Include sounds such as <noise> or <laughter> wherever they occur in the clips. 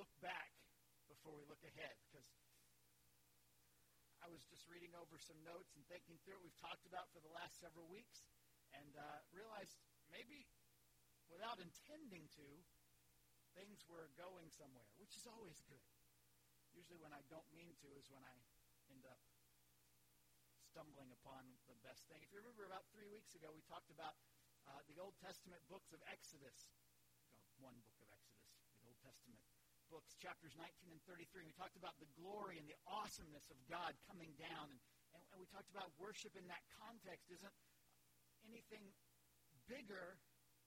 look back before we look ahead because I was just reading over some notes and thinking through what we've talked about for the last several weeks and uh, realized maybe without intending to, things were going somewhere, which is always good. Usually, when I don't mean to, is when I end up stumbling upon the best thing. If you remember, about three weeks ago, we talked about uh, the Old Testament books of Exodus. One book of Exodus, the Old Testament books, chapters 19 and 33. We talked about the glory and the awesomeness of God coming down. And, and, and we talked about worship in that context isn't anything bigger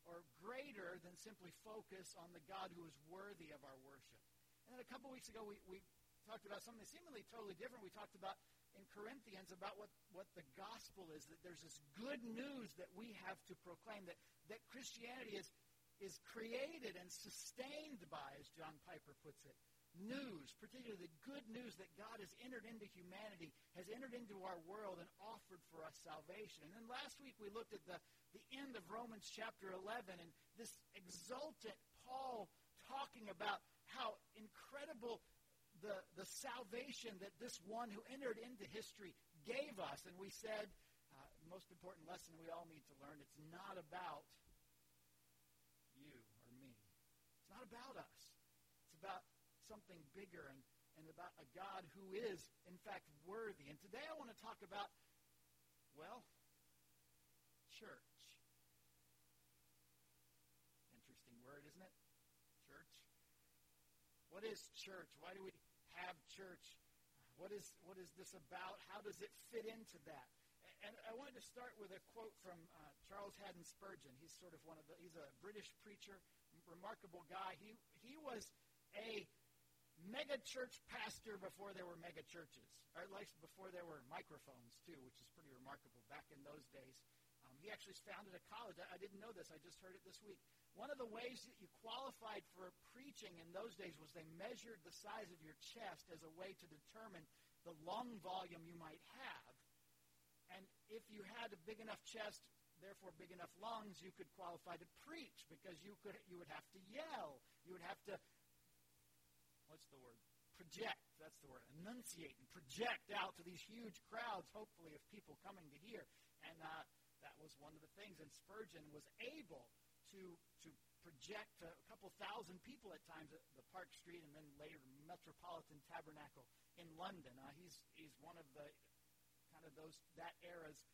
or greater than simply focus on the God who is worthy of our worship. And then a couple weeks ago, we, we talked about something seemingly totally different. We talked about in Corinthians about what, what the gospel is, that there's this good news that we have to proclaim, that, that Christianity is, is created and sustained by, as John Piper puts it, news, particularly the good news that God has entered into humanity, has entered into our world and offered for us salvation. And then last week we looked at the, the end of Romans chapter 11 and this exultant Paul talking about how incredible the, the salvation that this one who entered into history gave us. And we said, uh, most important lesson we all need to learn, it's not about you or me. It's not about us. It's about something bigger and, and about a God who is, in fact, worthy. And today I want to talk about, well, church. Interesting word, isn't it? Church. What is church? Why do we have church? What is, what is this about? How does it fit into that? And I wanted to start with a quote from uh, Charles Haddon Spurgeon. He's sort of one of the, he's a British preacher, remarkable guy. He, he was a mega church pastor before there were mega churches, or at least before there were microphones, too, which is pretty remarkable back in those days. Um, he actually founded a college. I, I didn't know this. I just heard it this week. One of the ways that you qualified for preaching in those days was they measured the size of your chest as a way to determine the lung volume you might have. And if you had a big enough chest, therefore big enough lungs, you could qualify to preach because you could you would have to yell. You would have to what's the word? Project. That's the word. Enunciate and project out to these huge crowds, hopefully, of people coming to hear. And uh, that was one of the things. And Spurgeon was able to, to project a couple thousand people at times at the Park Street and then later Metropolitan Tabernacle in London. Uh, he's, he's one of the kind of those that era's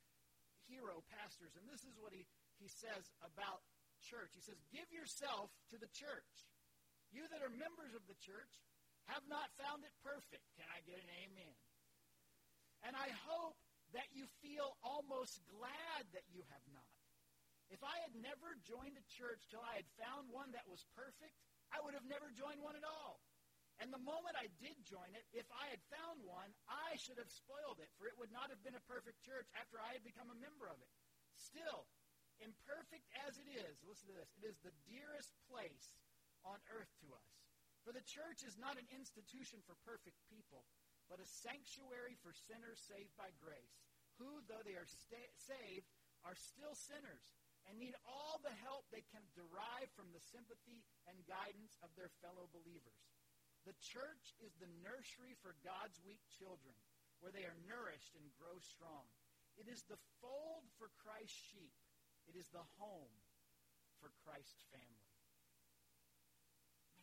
hero pastors. And this is what he, he says about church. He says, Give yourself to the church. You that are members of the church have not found it perfect. Can I get an amen? And I hope that you feel almost glad that you have not. If I had never joined a church till I had found one that was perfect, I would have never joined one at all. And the moment I did join it, if I had found one, I should have spoiled it, for it would not have been a perfect church after I had become a member of it. Still, imperfect as it is, listen to this, it is the dearest place on earth to us. For the church is not an institution for perfect people, but a sanctuary for sinners saved by grace, who, though they are sta- saved, are still sinners and need all the help they can derive from the sympathy and guidance of their fellow believers. The church is the nursery for God's weak children, where they are nourished and grow strong. It is the fold for Christ's sheep. It is the home for Christ's family.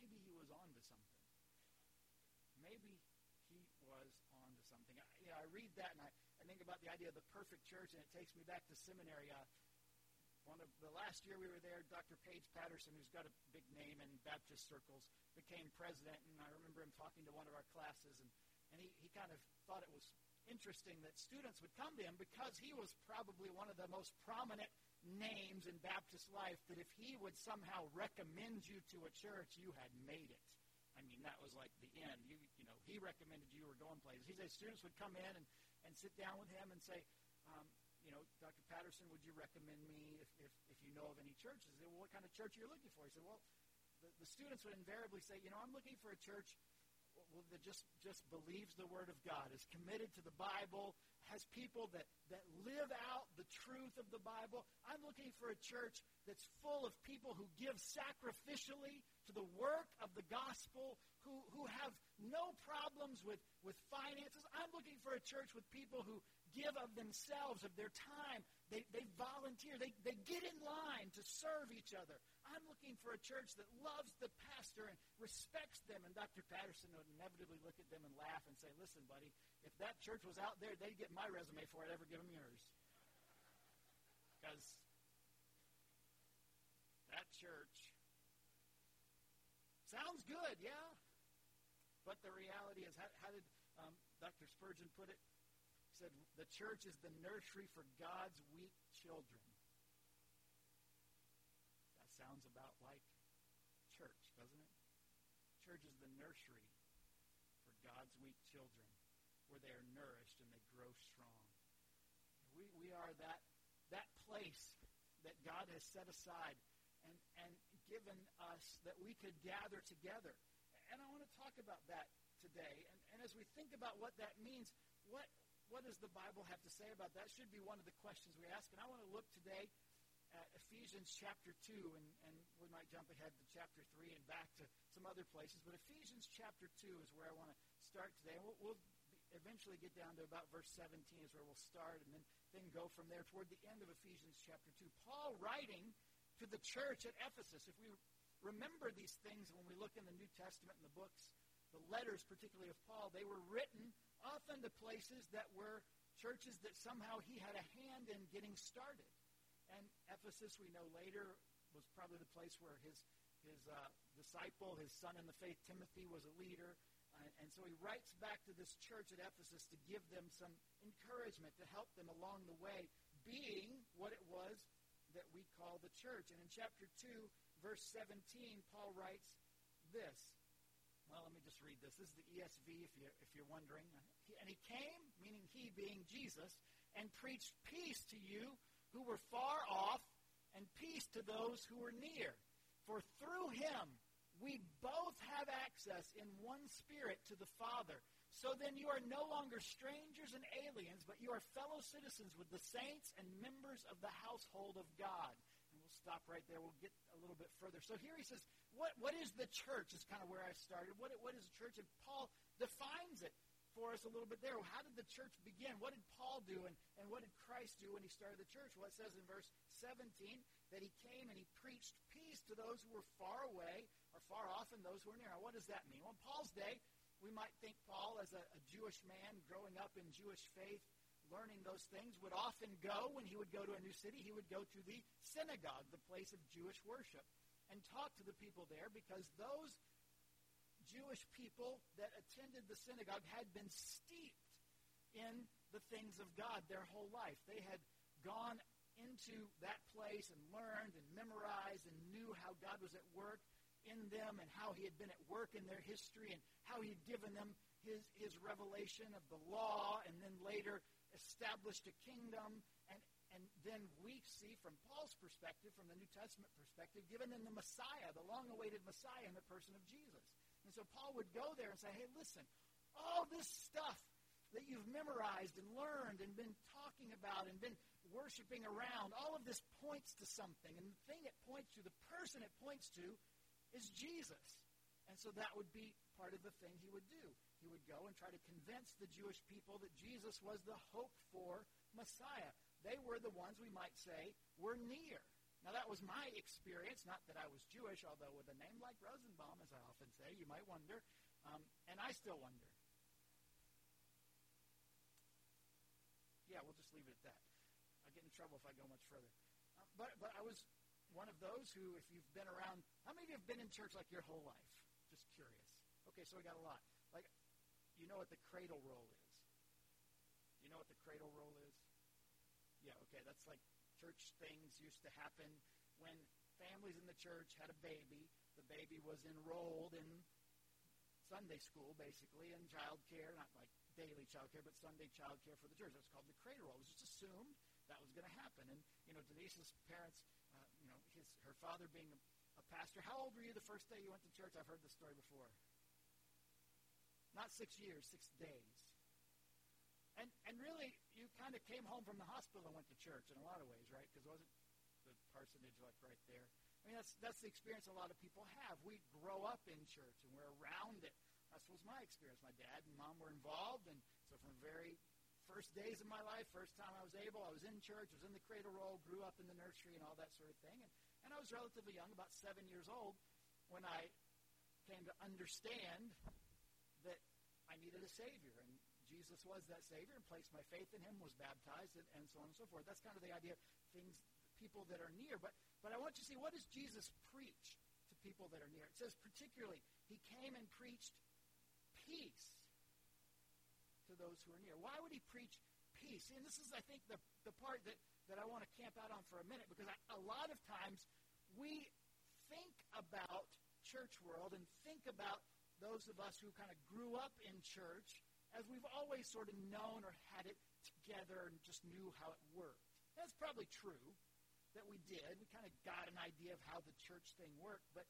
Maybe he was on to something. Maybe he was on to something. I, you know, I read that and I, I think about the idea of the perfect church, and it takes me back to seminary. Uh, one of the last year we were there, Dr. Paige Patterson, who's got a big name in Baptist circles, became president, and I remember him talking to one of our classes, and, and he, he kind of thought it was interesting that students would come to him because he was probably one of the most prominent names in Baptist life that if he would somehow recommend you to a church, you had made it. I mean, that was like the end. You, you know, he recommended you were going places. He said students would come in and, and sit down with him and say, um, you know, Dr. Patterson, would you recommend me if, if, if you know of any churches? Said, well, what kind of church are you looking for? He said, well, the, the students would invariably say, you know, I'm looking for a church that just, just believes the Word of God, is committed to the Bible, has people that, that live out the truth of the Bible. I'm looking for a church that's full of people who give sacrificially to the work of the gospel, who, who have no problems with, with finances. I'm looking for a church with people who give of themselves, of their time. They, they volunteer. They, they get in line to serve each other. I'm looking for a church that loves the pastor and respects them. And Dr. Patterson would inevitably look at them and laugh and say, listen, buddy, if that church was out there, they'd get my resume before I'd ever give them yours. Because that church sounds good, yeah. But the reality is, how, how did um, Dr. Spurgeon put it? He said, the church is the nursery for God's weak children That sounds about like church, doesn't it? Church is the nursery for God's weak children where they are nourished and they grow strong. We, we are that, that place that God has set aside and, and given us that we could gather together. And I want to talk about that today. And, and as we think about what that means, what, what does the Bible have to say about that? Should be one of the questions we ask. And I want to look today at Ephesians chapter 2, and, and we might jump ahead to chapter 3 and back to some other places, but Ephesians chapter 2 is where I want to start today. And we'll, we'll eventually get down to about verse 17 is where we'll start, and then, then go from there toward the end of Ephesians chapter 2. Paul writing to the church at Ephesus. If we remember these things when we look in the New Testament and the books, the letters, particularly of Paul, they were written often to places that were churches that somehow he had a hand in getting started. And Ephesus, we know later, was probably the place where his, his uh, disciple, his son in the faith, Timothy, was a leader. Uh, and so he writes back to this church at Ephesus to give them some encouragement, to help them along the way, being what it was that we call the church. And in chapter 2, verse 17, Paul writes this. Well, let me just read this. This is the ESV, if, you, if you're wondering. And he came, meaning he being Jesus, and preached peace to you who were far off, and peace to those who were near. For through him we both have access in one spirit to the Father. So then you are no longer strangers and aliens, but you are fellow citizens with the saints and members of the household of God. Stop right there. We'll get a little bit further. So here he says, what, what is the church? Is kind of where I started. What, what is the church? And Paul defines it for us a little bit there. How did the church begin? What did Paul do and, and what did Christ do when he started the church? Well, it says in verse 17 that he came and he preached peace to those who were far away or far off and those who were near. Now, what does that mean? Well, in Paul's day, we might think Paul, as a, a Jewish man growing up in Jewish faith, learning those things, would often go, when he would go to a new city, he would go to the synagogue, the place of Jewish worship, and talk to the people there because those Jewish people that attended the synagogue had been steeped in the things of God their whole life. They had gone into that place and learned and memorized and knew how God was at work in them and how he had been at work in their history and how he had given them his, his revelation of the law and then later established a kingdom. And, and then we see from Paul's perspective, from the New Testament perspective, given them the Messiah, the long-awaited Messiah in the person of Jesus. And so Paul would go there and say, hey, listen, all this stuff that you've memorized and learned and been talking about and been worshiping around, all of this points to something. And the thing it points to, the person it points to, is Jesus. And so that would be part of the thing he would do. He would go and try to convince the Jewish people that Jesus was the hoped for Messiah. They were the ones, we might say, were near. Now, that was my experience. Not that I was Jewish, although with a name like Rosenbaum, as I often say, you might wonder. Um, and I still wonder. Yeah, we'll just leave it at that. I'll get in trouble if I go much further. Uh, but, but I was one of those who, if you've been around, how many of you have been in church like your whole life? Just curious. Okay, so we got a lot. You know what the cradle roll is? You know what the cradle roll is? Yeah, okay, that's like church things used to happen when families in the church had a baby. The baby was enrolled in Sunday school, basically, and child care, not like daily child care, but Sunday child care for the church. That's called the cradle roll. It was just assumed that was going to happen. And, you know, Denise's parents, uh, you know, his, her father being a, a pastor. How old were you the first day you went to church? I've heard this story before. Not six years, six days. And, and really, you kind of came home from the hospital and went to church in a lot of ways, right? Because it wasn't the parsonage like right there? I mean, that's, that's the experience a lot of people have. We grow up in church and we're around it. That was my experience. My dad and mom were involved, and so from very first days of my life, first time I was able, I was in church, was in the cradle roll, grew up in the nursery and all that sort of thing. And, and I was relatively young, about seven years old, when I came to understand that I needed a Savior. And Jesus was that Savior and placed my faith in Him, was baptized, and, and so on and so forth. That's kind of the idea of things, people that are near. But, but I want you to see, what does Jesus preach to people that are near? It says particularly, He came and preached peace to those who are near. Why would he preach peace? And this is, I think, the, the part that, that I want to camp out on for a minute because I, a lot of times we think about church world and think about those of us who kind of grew up in church as we've always sort of known or had it together and just knew how it worked. That's probably true that we did. We kind of got an idea of how the church thing worked. But,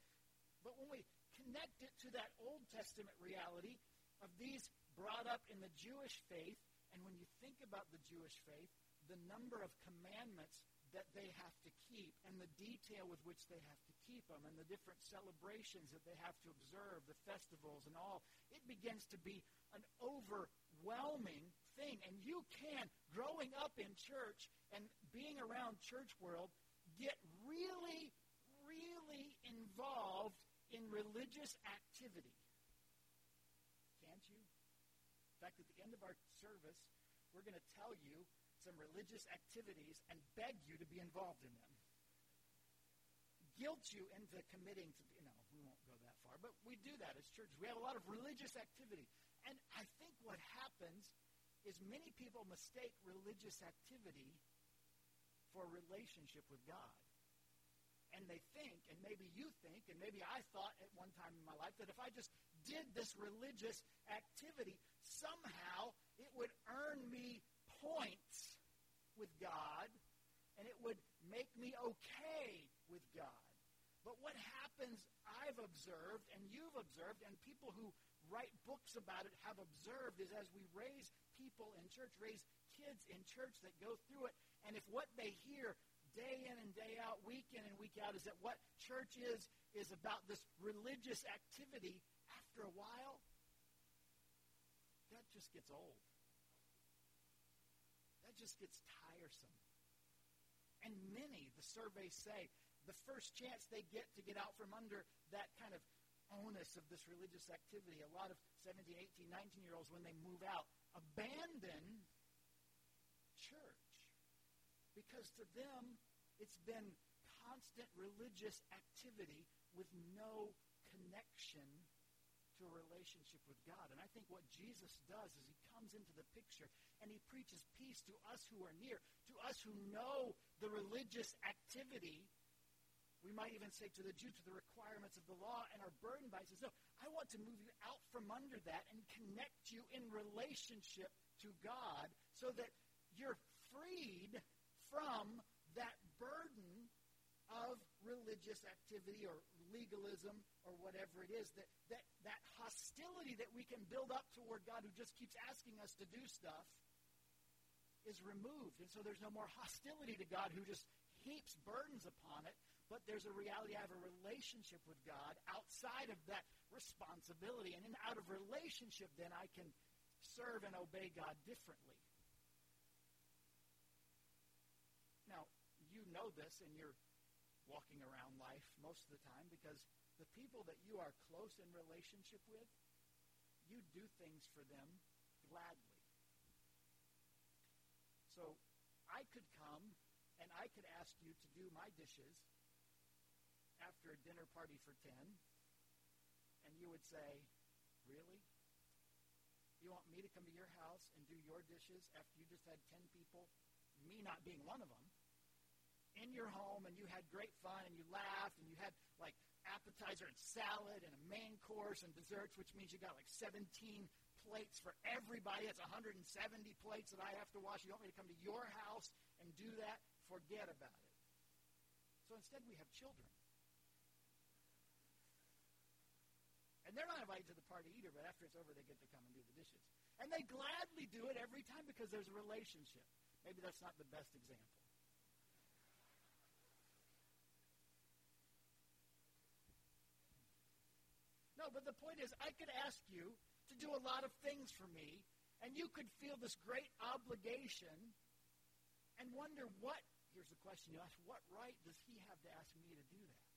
but when we connect it to that Old Testament reality of these brought up in the Jewish faith, and when you think about the Jewish faith, the number of commandments that they have to keep and the detail with which they have to keep them and the different celebrations that they have to observe, the festivals and all, it begins to be an overwhelming thing. And you can, growing up in church and being around church world, get really, really involved in religious activity Can't you? In fact, at the end of our service, we're going to tell you some religious activities and beg you to be involved in them. Guilt you into committing to, you know, we won't go that far, but we do that as churches. We have a lot of religious activity. And I think what happens is many people mistake religious activity for a relationship with God. And they think, and maybe you think, and maybe I thought at one time in my life, that if I just did this religious activity, somehow it would earn me points with God and it would make me okay with God. But what happens, I've observed, and you've observed, and people who write books about it have observed, is as we raise people in church, raise kids in church that go through it, and if what they hear day in and day out, week in and week out, is that what church is, is about this religious activity, after a while, that just gets old. That just gets tiresome. And many, the surveys say, the first chance they get to get out from under that kind of onus of this religious activity, a lot of 17, 18, 19 year olds, when they move out, abandon church. Because to them, it's been constant religious activity with no connection to a relationship with God. And I think what Jesus does is he comes into the picture and he preaches peace to us who are near, to us who know the religious activity. We might even say to the Jew, to the requirements of the law and are burdened by it. Says, no, I want to move you out from under that and connect you in relationship to God so that you're freed from that burden of religious activity or legalism or whatever it is, that, that, that hostility that we can build up toward God who just keeps asking us to do stuff is removed. And so there's no more hostility to God who just heaps burdens upon it, but there's a reality I have a relationship with God outside of that responsibility. And in, out of relationship, then I can serve and obey God differently. Now, you know this and you're walking around life most of the time because the people that you are close in relationship with, you do things for them gladly. So I could come and I could ask you to do my dishes after a dinner party for 10, and you would say, Really? You want me to come to your house and do your dishes after you just had 10 people, me not being one of them? in your home and you had great fun and you laughed and you had like appetizer and salad and a main course and desserts, which means you got like 17 plates for everybody. It's 170 plates that I have to wash. You want me to come to your house and do that? Forget about it. So instead, we have children. And they're not invited to the party either, but after it's over, they get to come and do the dishes. And they gladly do it every time because there's a relationship. Maybe that's not the best example. No, but the point is, I could ask you to do a lot of things for me, and you could feel this great obligation and wonder what, here's the question you ask, what right does he have to ask me to do that?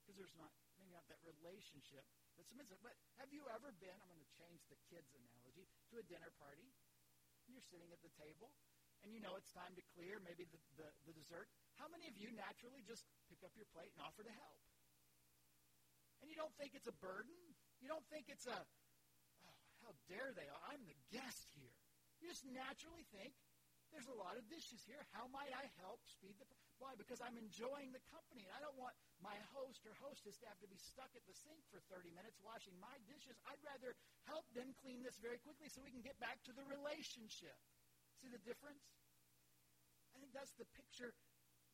Because there's not, maybe not that relationship that submits it. But have you ever been, I'm going to change the kids analogy, to a dinner party, you're sitting at the table, and you know it's time to clear maybe the, the, the dessert. How many of you naturally just pick up your plate and offer to help? And you don't think it's a burden. You don't think it's a, oh, how dare they? I'm the guest here. You just naturally think, there's a lot of dishes here. How might I help speed the... Why? Because I'm enjoying the company. And I don't want my host or hostess to have to be stuck at the sink for 30 minutes washing my dishes. I'd rather help them clean this very quickly so we can get back to the relationship. See the difference? I think that's the picture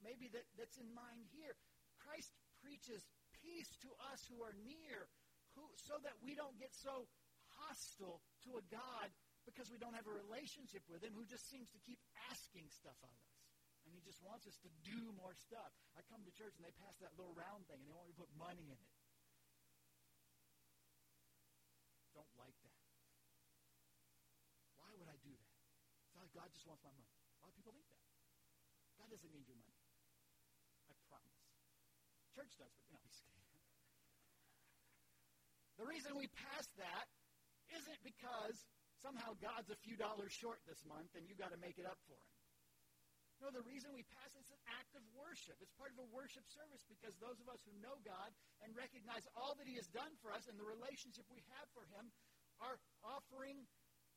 maybe that, that's in mind here. Christ preaches peace to us who are near, who, so that we don't get so hostile to a God because we don't have a relationship with him who just seems to keep asking stuff of us. Just wants us to do more stuff. I come to church and they pass that little round thing and they want me to put money in it. Don't like that. Why would I do that? It's like God just wants my money. A lot of people think that. God doesn't need your money. I promise. Church does, but you know, he's scared. The reason we pass that isn't because somehow God's a few dollars short this month and you got to make it up for him. No, the reason we pass it's an act of worship. It's part of a worship service because those of us who know God and recognize all that he has done for us and the relationship we have for him are offering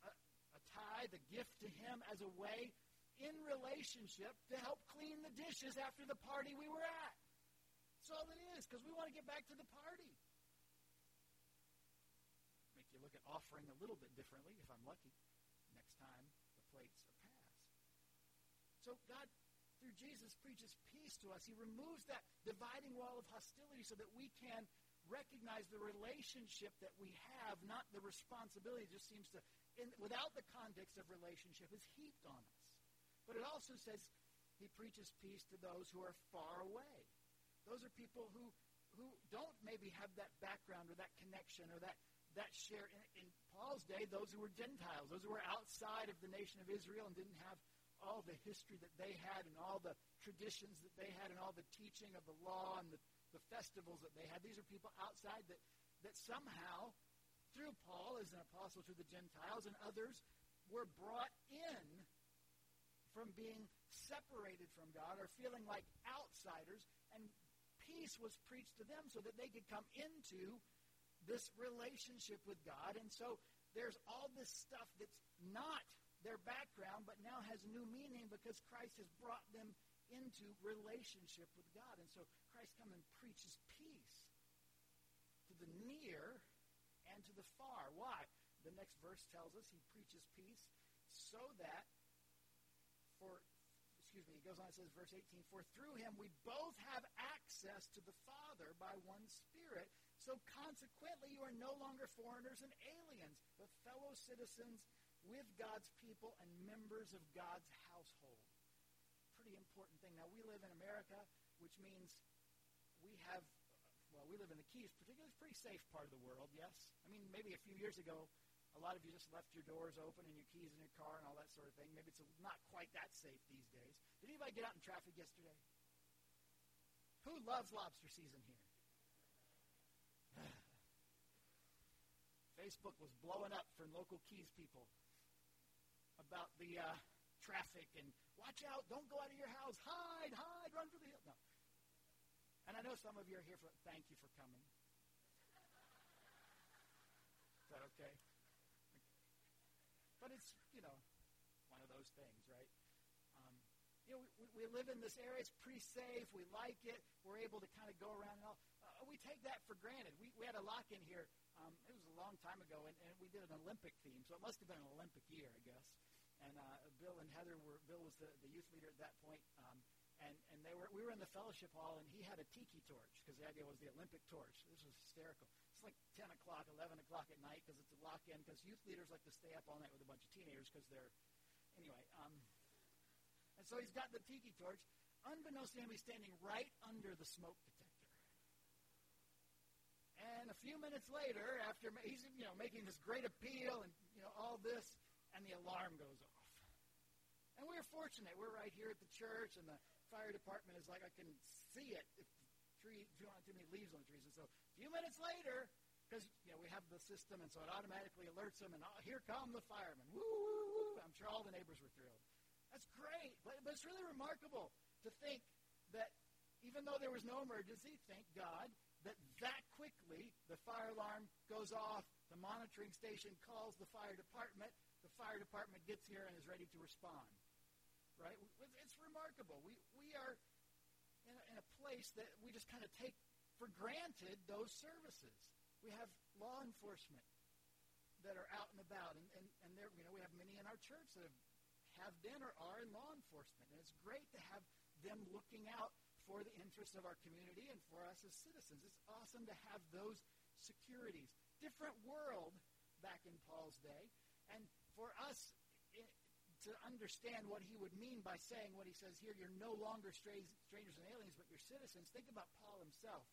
a, a tithe, a gift to him as a way in relationship to help clean the dishes after the party we were at. That's all it is because we want to get back to the party Make you look at offering a little bit differently, if I'm lucky, next time the plates are passed. So God, through Jesus, preaches peace to us. He removes that dividing wall of hostility so that we can recognize the relationship that we have, not the responsibility. It just seems to, in, without the context of relationship, is heaped on us. But it also says he preaches peace to those who are far away. Those are people who, who don't maybe have that background or that connection or that that share in, in Paul's day, those who were Gentiles, those who were outside of the nation of Israel and didn't have all the history that they had and all the traditions that they had and all the teaching of the law and the, the festivals that they had. These are people outside that, that somehow, through Paul as an apostle to the Gentiles and others, were brought in from being separated from God or feeling like outsiders, and peace was preached to them so that they could come into this relationship with God. And so there's all this stuff that's not their background, but now has new meaning because Christ has brought them into relationship with God. And so Christ comes and preaches peace to the near and to the far. Why? The next verse tells us he preaches peace so that for excuse me, he goes on and says, verse 18, For through him we both have access to the Father by one Spirit. So consequently, you are no longer foreigners and aliens, but fellow citizens with God's people and members of God's household. Pretty important thing. Now, we live in America, which means we have, well, we live in the Keys, particularly a pretty safe part of the world, yes? I mean, maybe a few years ago, a lot of you just left your doors open and your keys in your car and all that sort of thing. Maybe it's not quite that safe these days. Did anybody get out in traffic yesterday? Who loves lobster season here? <sighs> <sighs> Facebook was blowing up for local Keys people about the uh, traffic and watch out, don't go out of your house, hide, hide, run for the hill. No. And I know some of you are here for thank you for coming. Is that okay? But it's, you know, one of those things, right? Um, you know, we, we live in this area. It's pretty safe. We like it. We're able to kind of go around and all. Uh, we take that for granted. We, we had a lock in here um, it was a long time ago, and, and we did an Olympic theme, so it must have been an Olympic year, I guess. And uh, Bill and Heather were Bill was the, the youth leader at that point, um, and and they were we were in the fellowship hall, and he had a tiki torch because the idea was the Olympic torch. This was hysterical. It's like 10 o'clock, 11 o'clock at night because it's a lock in because youth leaders like to stay up all night with a bunch of teenagers because they're, anyway. Um, and so he's got the tiki torch. Unbeknownst to him, he's standing right under the smoke detector. And a few minutes later, after he's you know making this great appeal and you know all this, and the alarm goes off. And we're fortunate. We're right here at the church, and the fire department is like, I can see it if the tree, if you don't too many leaves on the trees. And so a few minutes later, because you know we have the system, and so it automatically alerts them, and oh, here come the firemen. Woo, woo, woo! I'm sure all the neighbors were thrilled. That's great, but, but it's really remarkable to think that even though there was no emergency, thank God, that that quickly the fire alarm goes off, the monitoring station calls the fire department, fire department gets here and is ready to respond. Right? It's remarkable. We, we are in a, in a place that we just kind of take for granted those services. We have law enforcement that are out and about, and, and, and there, you know, we have many in our church that have, have been or are in law enforcement. And it's great to have them looking out for the interests of our community and for us as citizens. It's awesome to have those securities. Different world back in Paul's day. And for us to understand what he would mean by saying what he says here, you're no longer strangers and aliens, but you're citizens. Think about Paul himself.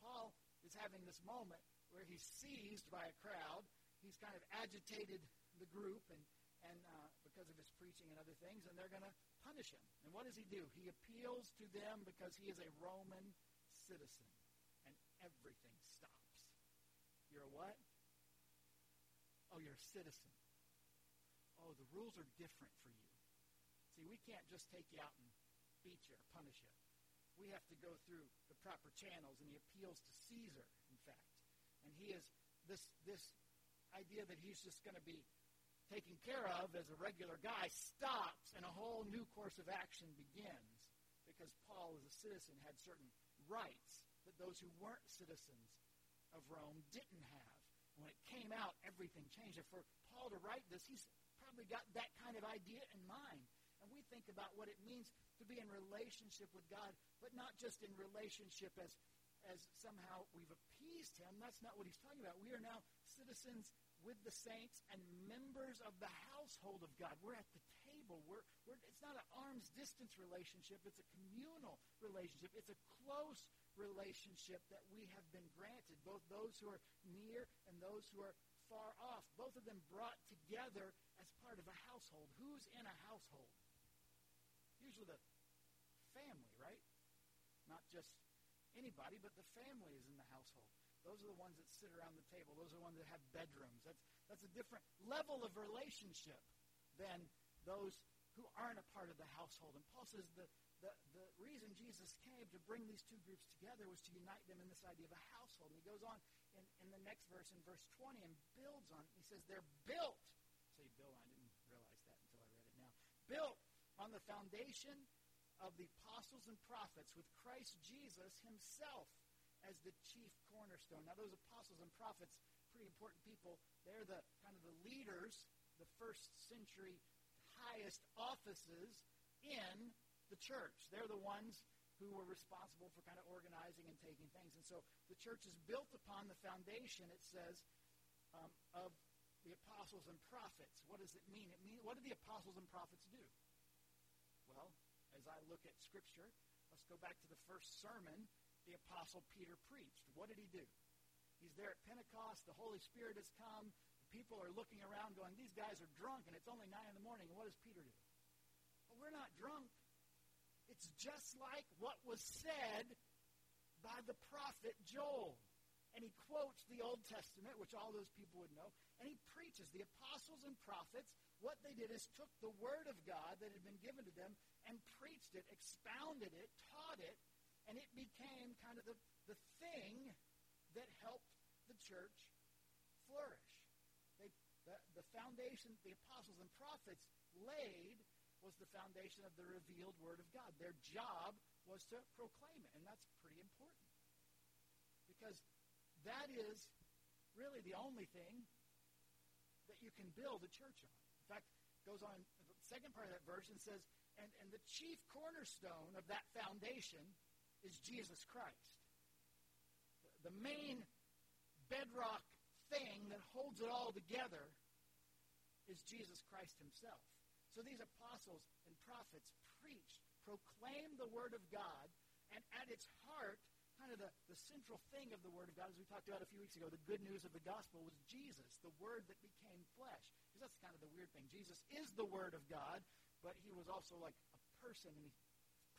Paul is having this moment where he's seized by a crowd. He's kind of agitated the group and, and uh, because of his preaching and other things, and they're going to punish him. And what does he do? He appeals to them because he is a Roman citizen, and everything stops. You're a what? Oh, you're a citizen oh, the rules are different for you. See, we can't just take you out and beat you or punish you. We have to go through the proper channels, and he appeals to Caesar, in fact. And he is this this idea that he's just going to be taken care of as a regular guy stops, and a whole new course of action begins because Paul, as a citizen, had certain rights that those who weren't citizens of Rome didn't have. When it came out, everything changed. And for Paul to write this, he's probably got that kind of idea in mind. And we think about what it means to be in relationship with God, but not just in relationship as, as somehow we've appeased him. That's not what he's talking about. We are now citizens with the saints and members of the household of God. We're at the table. We're, we're, it's not an arm's distance relationship. It's a communal relationship. It's a close relationship that we have been granted, both those who are near and those who are far off. Both of them brought together as part of a household. Who's in a household? Usually the family, right? Not just anybody, but the family is in the household. Those are the ones that sit around the table. Those are the ones that have bedrooms. That's, that's a different level of relationship than those who aren't a part of the household. And Paul says the, the, the reason Jesus came to bring these two groups together was to unite them in this idea of a household. And he goes on in, in the next verse, in verse 20, and builds on it. He says, They're built. Built. I didn't realize that until I read it now. Built on the foundation of the apostles and prophets with Christ Jesus himself as the chief cornerstone. Now, those apostles and prophets, pretty important people. They're the kind of the leaders, the first century highest offices in the church. They're the ones who were responsible for kind of organizing and taking things. And so the church is built upon the foundation, it says, um, of the apostles and prophets. What does it mean? It mean what did the apostles and prophets do? Well, as I look at Scripture, let's go back to the first sermon the apostle Peter preached. What did he do? He's there at Pentecost. The Holy Spirit has come. The people are looking around going, these guys are drunk, and it's only 9 in the morning. And what does Peter do? Well, we're not drunk. It's just like what was said by the prophet Joel. And he quotes the Old Testament, which all those people would know, and he preaches. The apostles and prophets, what they did is took the word of God that had been given to them and preached it, expounded it, taught it, and it became kind of the, the thing that helped the church flourish. They, the, the foundation the apostles and prophets laid was the foundation of the revealed Word of God. Their job was to proclaim it, and that's pretty important. Because that is really the only thing that you can build a church on. In fact, goes on, the second part of that verse and says, and, and the chief cornerstone of that foundation is Jesus Christ. The, the main bedrock thing that holds it all together is Jesus Christ himself. So these apostles and prophets preached, proclaimed the word of God, and at its heart, kind of the, the central thing of the word of God, as we talked about a few weeks ago, the good news of the gospel was Jesus, the word that became flesh. Because that's kind of the weird thing. Jesus is the word of God, but he was also like a person, and he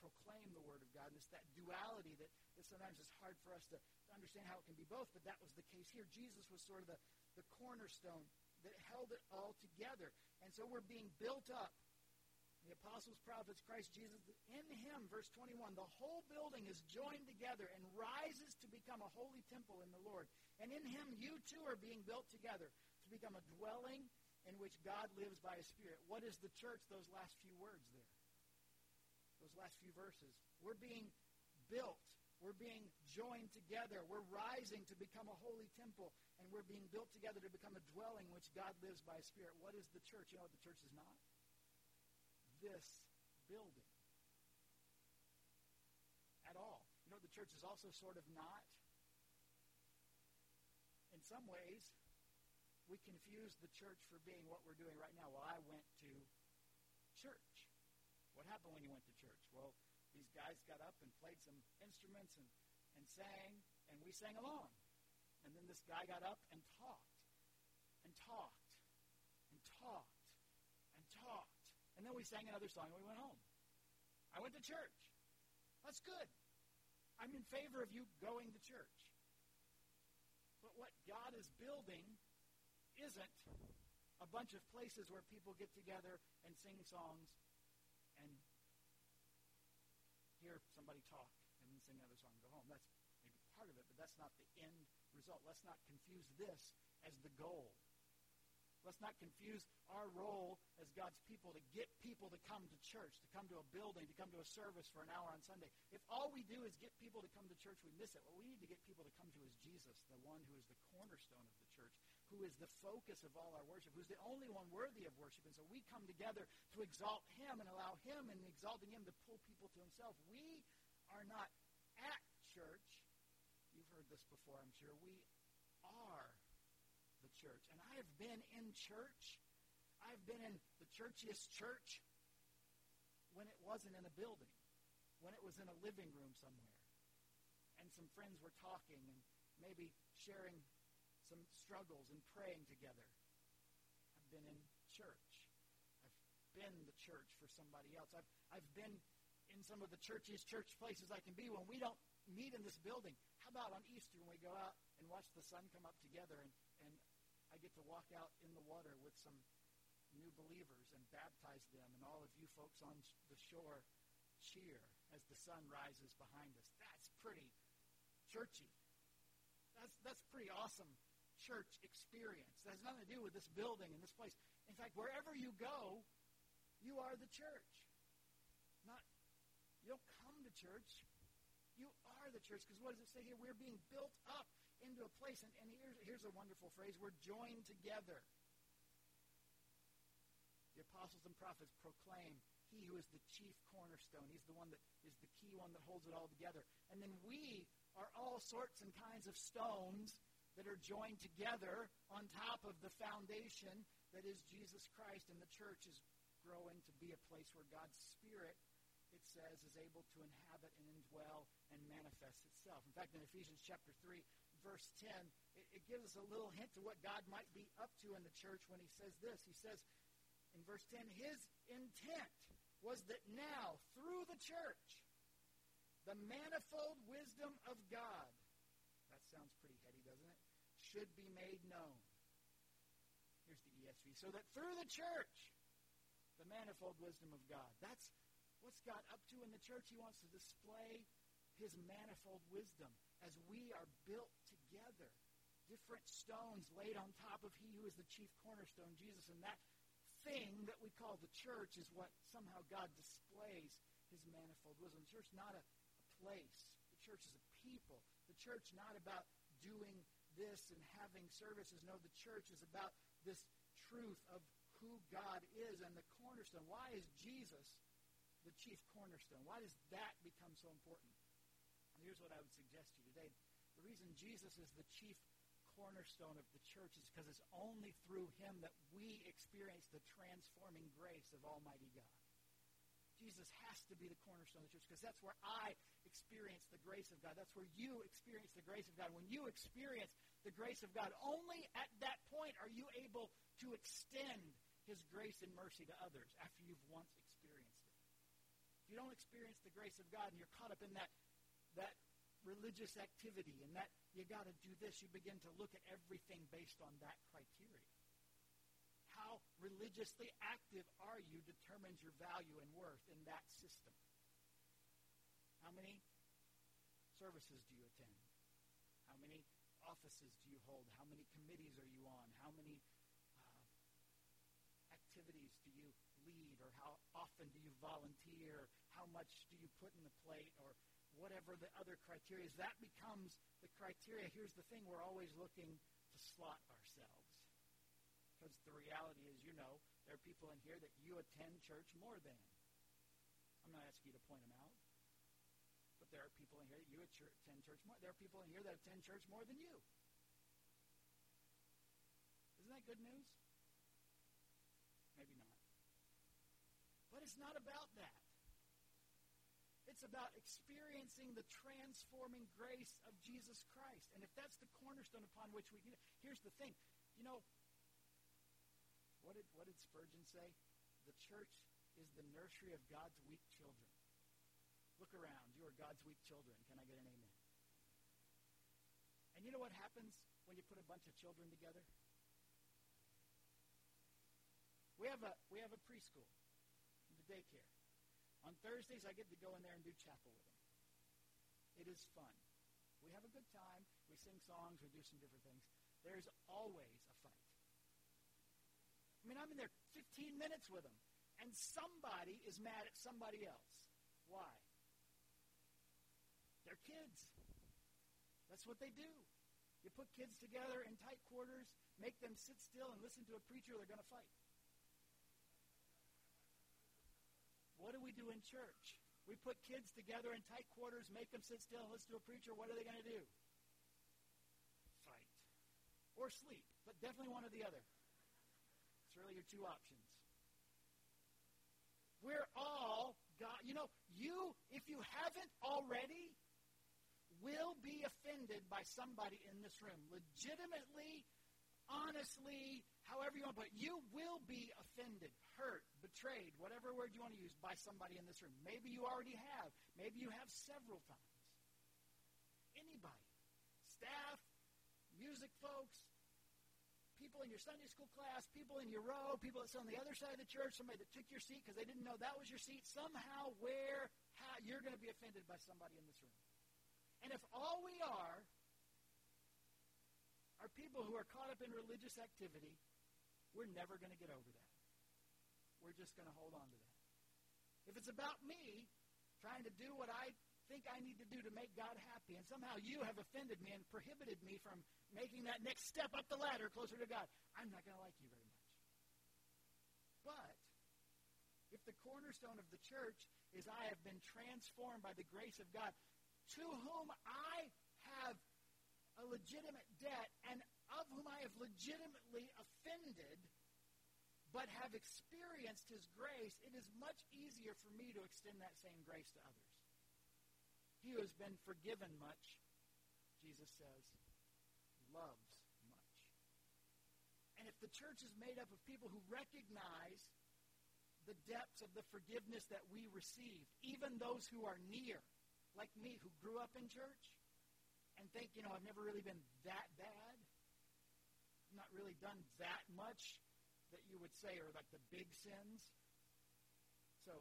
proclaimed the word of God. And it's that duality that, that sometimes is hard for us to, to understand how it can be both, but that was the case here. Jesus was sort of the, the cornerstone that held it all together. And so we're being built up. The apostles, prophets, Christ Jesus, in him, verse 21, the whole building is joined together and rises to become a holy temple in the Lord. And in him, you too are being built together to become a dwelling in which God lives by his Spirit. What is the church? Those last few words there. Those last few verses. We're being built we're being joined together. We're rising to become a holy temple, and we're being built together to become a dwelling in which God lives by His Spirit. What is the church? You know what the church is not? This building. At all. You know the church is also sort of not? In some ways, we confuse the church for being what we're doing right now. Well, I went to church. What happened when you went to church? Well, these guys got up and played some instruments and, and sang, and we sang along. And then this guy got up and talked, and talked, and talked. And then we sang another song and we went home. I went to church. That's good. I'm in favor of you going to church. But what God is building isn't a bunch of places where people get together and sing songs and hear somebody talk and then sing another song and go home. That's maybe part of it, but that's not the end result. Let's not confuse this as the goal. Let's not confuse our role as God's people to get people to come to church, to come to a building, to come to a service for an hour on Sunday. If all we do is get people to come to church, we miss it. What we need to get people to come to is Jesus, the one who is the cornerstone of the church, who is the focus of all our worship, who's the only one worthy of worship. And so we come together to exalt him and allow him and exalting him to pull people to himself. We are not at church. You've heard this before, I'm sure. We are church. And I have been in church. I've been in the churchiest church when it wasn't in a building, when it was in a living room somewhere. And some friends were talking and maybe sharing some struggles and praying together. I've been in church. I've been the church for somebody else. I've, I've been in some of the churchiest church places I can be when we don't meet in this building. How about on Easter when we go out and watch the sun come up together and, and I get to walk out in the water with some new believers and baptize them, and all of you folks on the shore cheer as the sun rises behind us. That's pretty churchy. That's, that's pretty awesome church experience. That has nothing to do with this building and this place. In fact, wherever you go, you are the church. Not you don't come to church. You are the church. Because what does it say here? We're being built up into a place. And, and here's, here's a wonderful phrase we're joined together. The apostles and prophets proclaim he who is the chief cornerstone. He's the one that is the key one that holds it all together. And then we are all sorts and kinds of stones that are joined together on top of the foundation that is Jesus Christ. And the church is growing to be a place where God's Spirit, it says, is able to inhabit and indwell and manifest itself. In fact, in Ephesians chapter 3, verse 10, it, it gives us a little hint to what God might be up to in the church when he says this. He says in verse 10, his intent was that now, through the church, the manifold wisdom of God, that sounds pretty heady, doesn't it? Should be made known. Here's the ESV. So that through the church, the manifold wisdom of God. That's what's God up to in the church. He wants to display his manifold wisdom as we are built together. Different stones laid on top of he who is the chief cornerstone, Jesus. And that thing that we call the church is what somehow God displays his manifold wisdom. The church is not a, a place. The church is a people. The church not about doing this and having services. No, the church is about this truth of who God is and the cornerstone. Why is Jesus the chief cornerstone? Why does that become so important? here's what I would suggest to you today. The reason Jesus is the chief cornerstone of the church is because it's only through him that we experience the transforming grace of Almighty God. Jesus has to be the cornerstone of the church because that's where I experience the grace of God. That's where you experience the grace of God. When you experience the grace of God, only at that point are you able to extend his grace and mercy to others after you've once experienced it. If you don't experience the grace of God and you're caught up in that, that religious activity and that you got to do this, you begin to look at everything based on that criteria. How religiously active are you determines your value and worth in that system. How many services do you attend? How many offices do you hold? How many committees are you on? How many uh, activities do you lead? Or how often do you volunteer? How much do you put in the plate? Or whatever the other criteria is, that becomes the criteria. Here's the thing we're always looking to slot ourselves. Because the reality is, you know, there are people in here that you attend church more than. I'm not asking you to point them out. But there are people in here that you attend church more. There are people in here that attend church more than you. Isn't that good news? Maybe not. But it's not about that. It's about experiencing the transforming grace of Jesus Christ. And if that's the cornerstone upon which we, here's the thing. You know, what did, what did Spurgeon say? The church is the nursery of God's weak children. Look around. You are God's weak children. Can I get an amen? And you know what happens when you put a bunch of children together? We have a, we have a preschool, the daycare. On Thursdays, I get to go in there and do chapel with them. It is fun. We have a good time. We sing songs. We do some different things. There's always a fight. I mean, I'm in there 15 minutes with them, and somebody is mad at somebody else. Why? They're kids. That's what they do. You put kids together in tight quarters, make them sit still and listen to a preacher, they're going to fight. What do we do in church? We put kids together in tight quarters, make them sit still listen to a preacher. What are they going to do? Fight. Or sleep, but definitely one or the other. It's really your two options. We're all God. You know, you, if you haven't already, will be offended by somebody in this room. Legitimately, honestly, however you want but you will be offended, hurt, betrayed, whatever word you want to use, by somebody in this room. Maybe you already have. Maybe you have several times. Anybody. Staff, music folks, people in your Sunday school class, people in your row, people that sit on the other side of the church, somebody that took your seat because they didn't know that was your seat. Somehow, where, how, you're going to be offended by somebody in this room. And if all we are are people who are caught up in religious activity, we're never going to get over that. We're just going to hold on to that. If it's about me trying to do what I think I need to do to make God happy, and somehow you have offended me and prohibited me from making that next step up the ladder closer to God, I'm not going to like you very much. But if the cornerstone of the church is I have been transformed by the grace of God, to whom I have a legitimate debt and of whom I have legitimately offended, but have experienced his grace, it is much easier for me to extend that same grace to others. He who has been forgiven much, Jesus says, loves much. And if the church is made up of people who recognize the depths of the forgiveness that we receive, even those who are near, like me, who grew up in church, and think, you know, I've never really been that bad. I've not really done that much that you would say are like the big sins. So,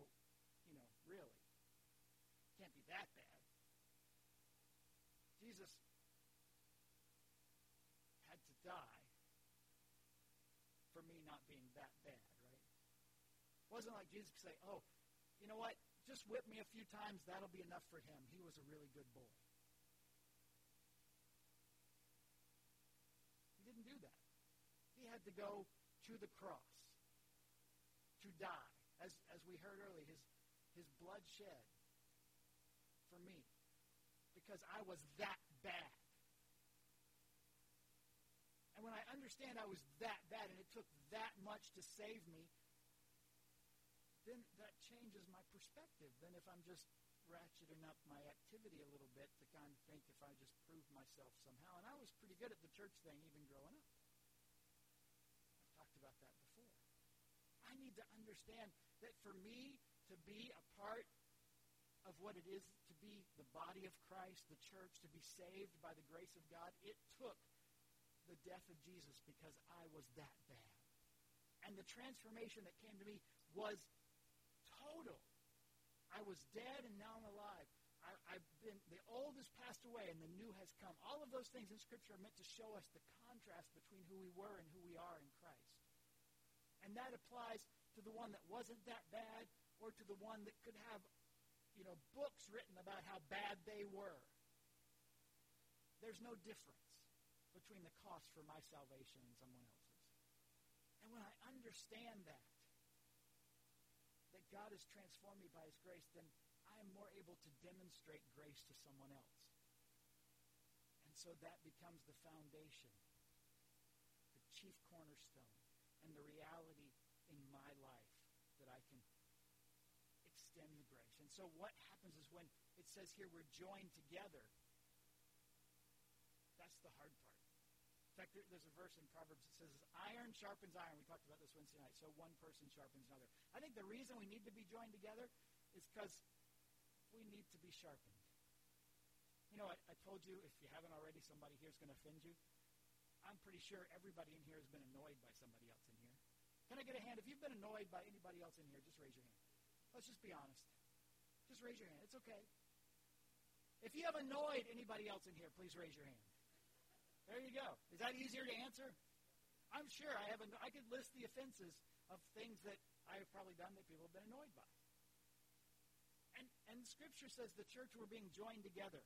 you know, really, can't be that bad. Jesus had to die for me not being that bad, right? It wasn't like Jesus could say, oh, you know what? Just whip me a few times. That'll be enough for him. He was a really good boy. do that. He had to go to the cross to die. As, as we heard earlier, his, his blood shed for me because I was that bad. And when I understand I was that bad and it took that much to save me, then that changes my perspective Then if I'm just ratcheting up my activity a little bit to kind of think if I just prove myself somehow. And I was pretty good at the church thing even growing up. I've talked about that before. I need to understand that for me to be a part of what it is to be the body of Christ, the church, to be saved by the grace of God, it took the death of Jesus because I was that bad. And the transformation that came to me was total. I was dead and now I'm alive. I, have been the old has passed away and the new has come. All of those things in Scripture are meant to show us the contrast between who we were and who we are in Christ. And that applies to the one that wasn't that bad or to the one that could have, you know, books written about how bad they were. There's no difference between the cost for my salvation and someone else's. And when I understand that, that God has transformed me by his grace, then I am more able to demonstrate grace to someone else. And so that becomes the foundation, the chief cornerstone, and the reality in my life that I can extend the grace. And so what happens is when it says here we're joined together, that's the hard part In fact, there's a verse in Proverbs that says, iron sharpens iron. We talked about this Wednesday night. So one person sharpens another. I think the reason we need to be joined together is because we need to be sharpened. You know, I, I told you, if you haven't already, somebody here is going to offend you. I'm pretty sure everybody in here has been annoyed by somebody else in here. Can I get a hand? If you've been annoyed by anybody else in here, just raise your hand. Let's just be honest. Just raise your hand. It's okay. If you have annoyed anybody else in here, please raise your hand. There you go. Is that easier to answer? I'm sure I haven't. I could list the offenses of things that I have probably done that people have been annoyed by. And and Scripture says the church were being joined together,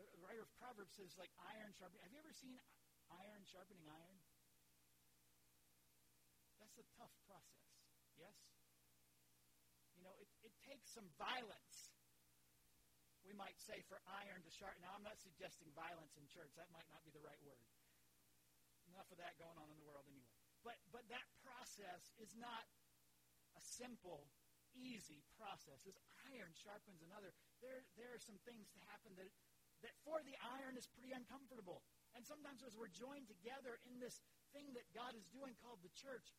the writer of Proverbs says like iron sharpening. Have you ever seen iron sharpening iron? That's a tough process. Yes. You know, it, it takes some violence we might say, for iron to sharpen. Now, I'm not suggesting violence in church. That might not be the right word. Enough of that going on in the world anyway. But, but that process is not a simple, easy process. As iron sharpens another, there, there are some things to happen that, that for the iron is pretty uncomfortable. And sometimes as we're joined together in this thing that God is doing called the church,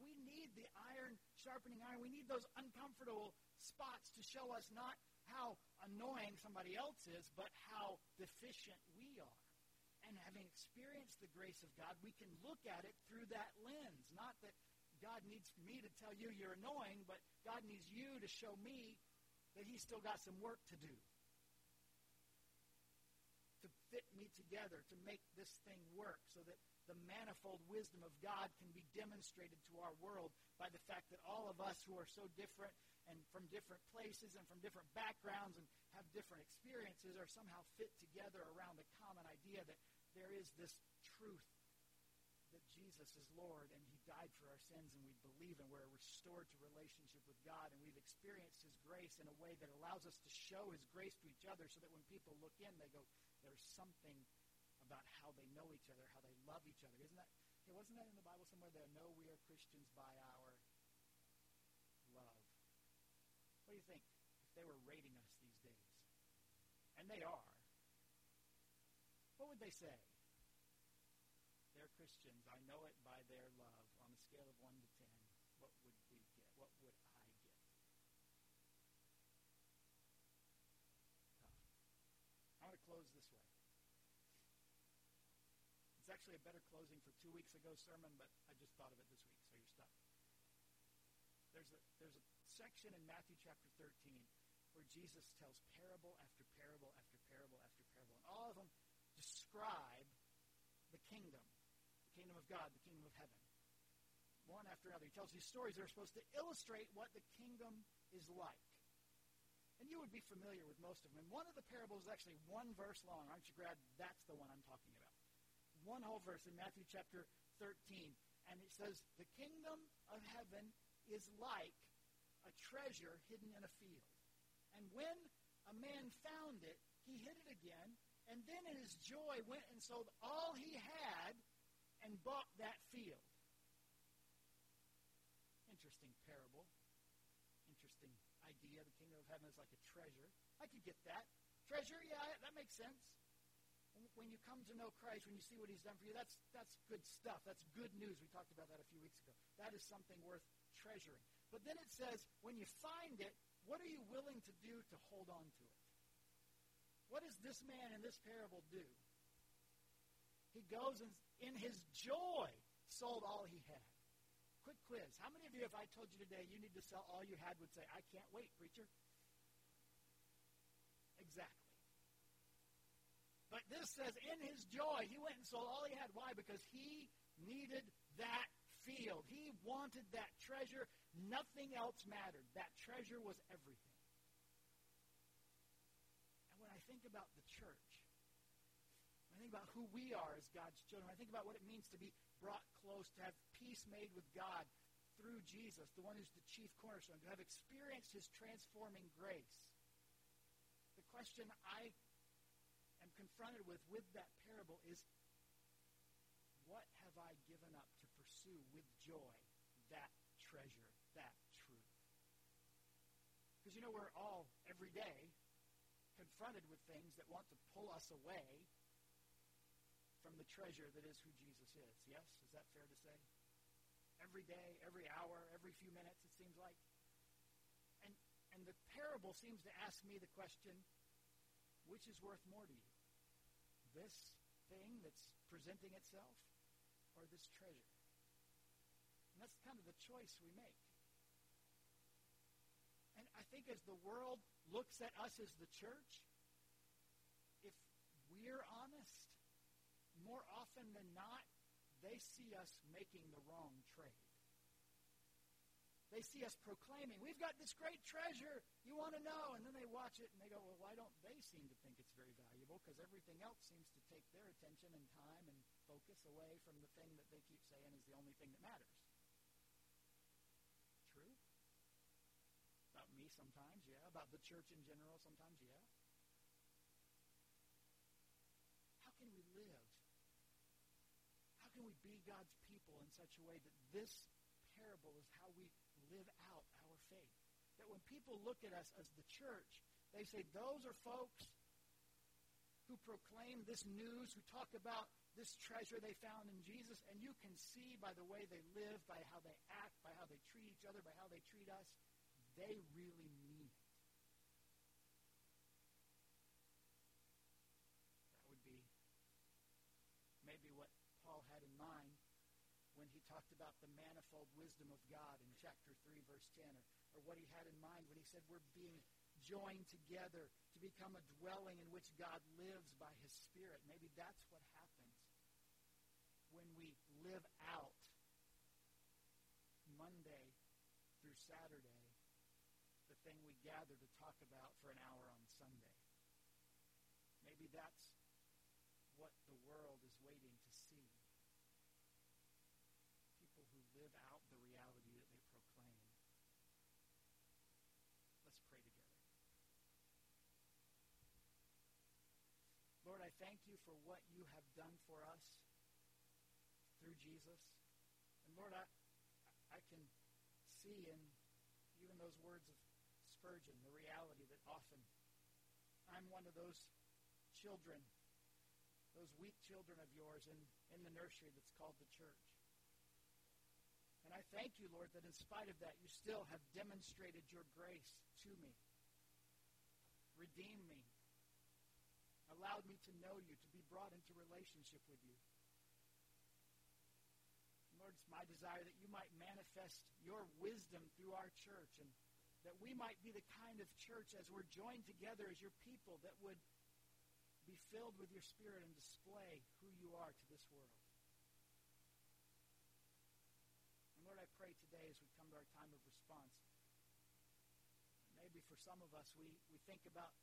we need the iron sharpening iron. We need those uncomfortable spots to show us not how annoying somebody else is, but how deficient we are. And having experienced the grace of God, we can look at it through that lens. Not that God needs me to tell you you're annoying, but God needs you to show me that He's still got some work to do. Fit me together, to make this thing work so that the manifold wisdom of God can be demonstrated to our world by the fact that all of us who are so different and from different places and from different backgrounds and have different experiences are somehow fit together around the common idea that there is this truth that Jesus is Lord and He died for our sins and we believe and we're restored to relationship with God and we've experienced His grace in a way that allows us to show His grace to each other so that when people look in, they go, there's something about how they know each other, how they love each other. Isn't that, hey, wasn't that in the Bible somewhere? There, know we are Christians by our love. What do you think if they were rating us these days? And they are. What would they say? They're Christians. I know it by their love. On a scale of 1 to 10, what would we get? What would I get? I want to close this actually a better closing for two weeks ago sermon, but I just thought of it this week, so you're stuck. There's a, there's a section in Matthew chapter 13 where Jesus tells parable after parable after parable after parable. And all of them describe the kingdom, the kingdom of God, the kingdom of heaven. One after another. He tells these stories that are supposed to illustrate what the kingdom is like. And you would be familiar with most of them. And one of the parables is actually one verse long. Aren't you glad that's the one I'm talking about? One whole verse in Matthew chapter 13. And it says, The kingdom of heaven is like a treasure hidden in a field. And when a man found it, he hid it again, and then in his joy went and sold all he had and bought that field. Interesting parable. Interesting idea. The kingdom of heaven is like a treasure. I could get that. Treasure, yeah, that makes sense. When you come to know Christ, when you see what he's done for you, that's, that's good stuff. That's good news. We talked about that a few weeks ago. That is something worth treasuring. But then it says, when you find it, what are you willing to do to hold on to it? What does this man in this parable do? He goes and, in his joy, sold all he had. Quick quiz. How many of you, if I told you today you need to sell all you had, would say, I can't wait, preacher? Exactly. But this says, in his joy, he went and sold all he had. Why? Because he needed that field. He wanted that treasure. Nothing else mattered. That treasure was everything. And when I think about the church, I think about who we are as God's children, I think about what it means to be brought close, to have peace made with God through Jesus, the one who's the chief cornerstone, to have experienced his transforming grace, the question I confronted with with that parable is what have I given up to pursue with joy that treasure, that truth? Because you know, we're all every day confronted with things that want to pull us away from the treasure that is who Jesus is. Yes? Is that fair to say? Every day, every hour, every few minutes, it seems like. And, and the parable seems to ask me the question which is worth more to you? This thing that's presenting itself or this treasure? And that's kind of the choice we make. And I think as the world looks at us as the church, if we're honest, more often than not, they see us making the wrong trade. They see us proclaiming, we've got this great treasure. You want to know? And then they watch it and they go, well, why don't they seem to think it's very valuable? Because everything else seems to take their attention and time and focus away from the thing that they keep saying is the only thing that matters. True? About me sometimes, yeah. About the church in general sometimes, yeah. How can we live? How can we be God's people in such a way that this parable is how we live out our faith. That when people look at us as the church, they say, those are folks who proclaim this news, who talk about this treasure they found in Jesus, and you can see by the way they live, by how they act, by how they treat each other, by how they treat us, they really mean it. That would be maybe what Paul had in mind when he talked about the manifold wisdom of God in chapter 3, verse 10, or, or what he had in mind when he said we're being joined together become a dwelling in which God lives by his Spirit. Maybe that's what happens when we live out Monday through Saturday the thing we gather to talk about for an hour on Sunday. Maybe that's what the world is waiting to see live out the reality that they proclaim. Let's pray together. Lord, I thank you for what you have done for us through Jesus. And Lord, I, I can see in even those words of Spurgeon the reality that often I'm one of those children, those weak children of yours in, in the nursery that's called the church. And I thank you, Lord, that in spite of that, you still have demonstrated your grace to me, Redeem me, allowed me to know you, to be brought into relationship with you. Lord, it's my desire that you might manifest your wisdom through our church and that we might be the kind of church as we're joined together as your people that would be filled with your spirit and display who you are to this world. And Lord, I pray today as we come to our time of response, maybe for some of us, we, we think about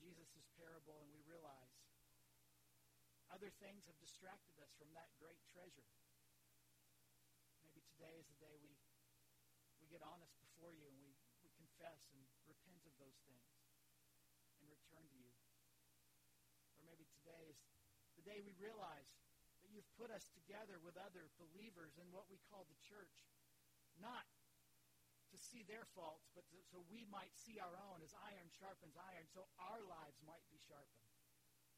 Jesus' parable and we realize other things have distracted us from that great treasure. Maybe today is the day we, we get honest before you and we, we confess and repent of those things and return to you. Or maybe today is the day we realize that you've put us together with other believers in what we call the church. Not see their faults, but so we might see our own as iron sharpens iron, so our lives might be sharpened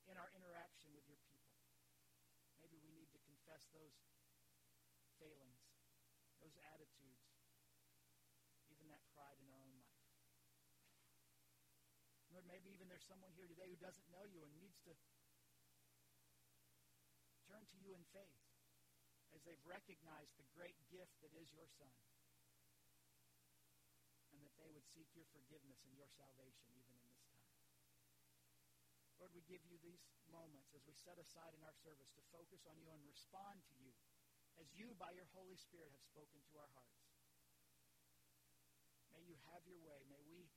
in our interaction with your people. Maybe we need to confess those failings, those attitudes, even that pride in our own life. Lord, maybe even there's someone here today who doesn't know you and needs to turn to you in faith as they've recognized the great gift that is your Son and that they would seek your forgiveness and your salvation even in this time. Lord, we give you these moments as we set aside in our service to focus on you and respond to you as you, by your Holy Spirit, have spoken to our hearts. May you have your way. May we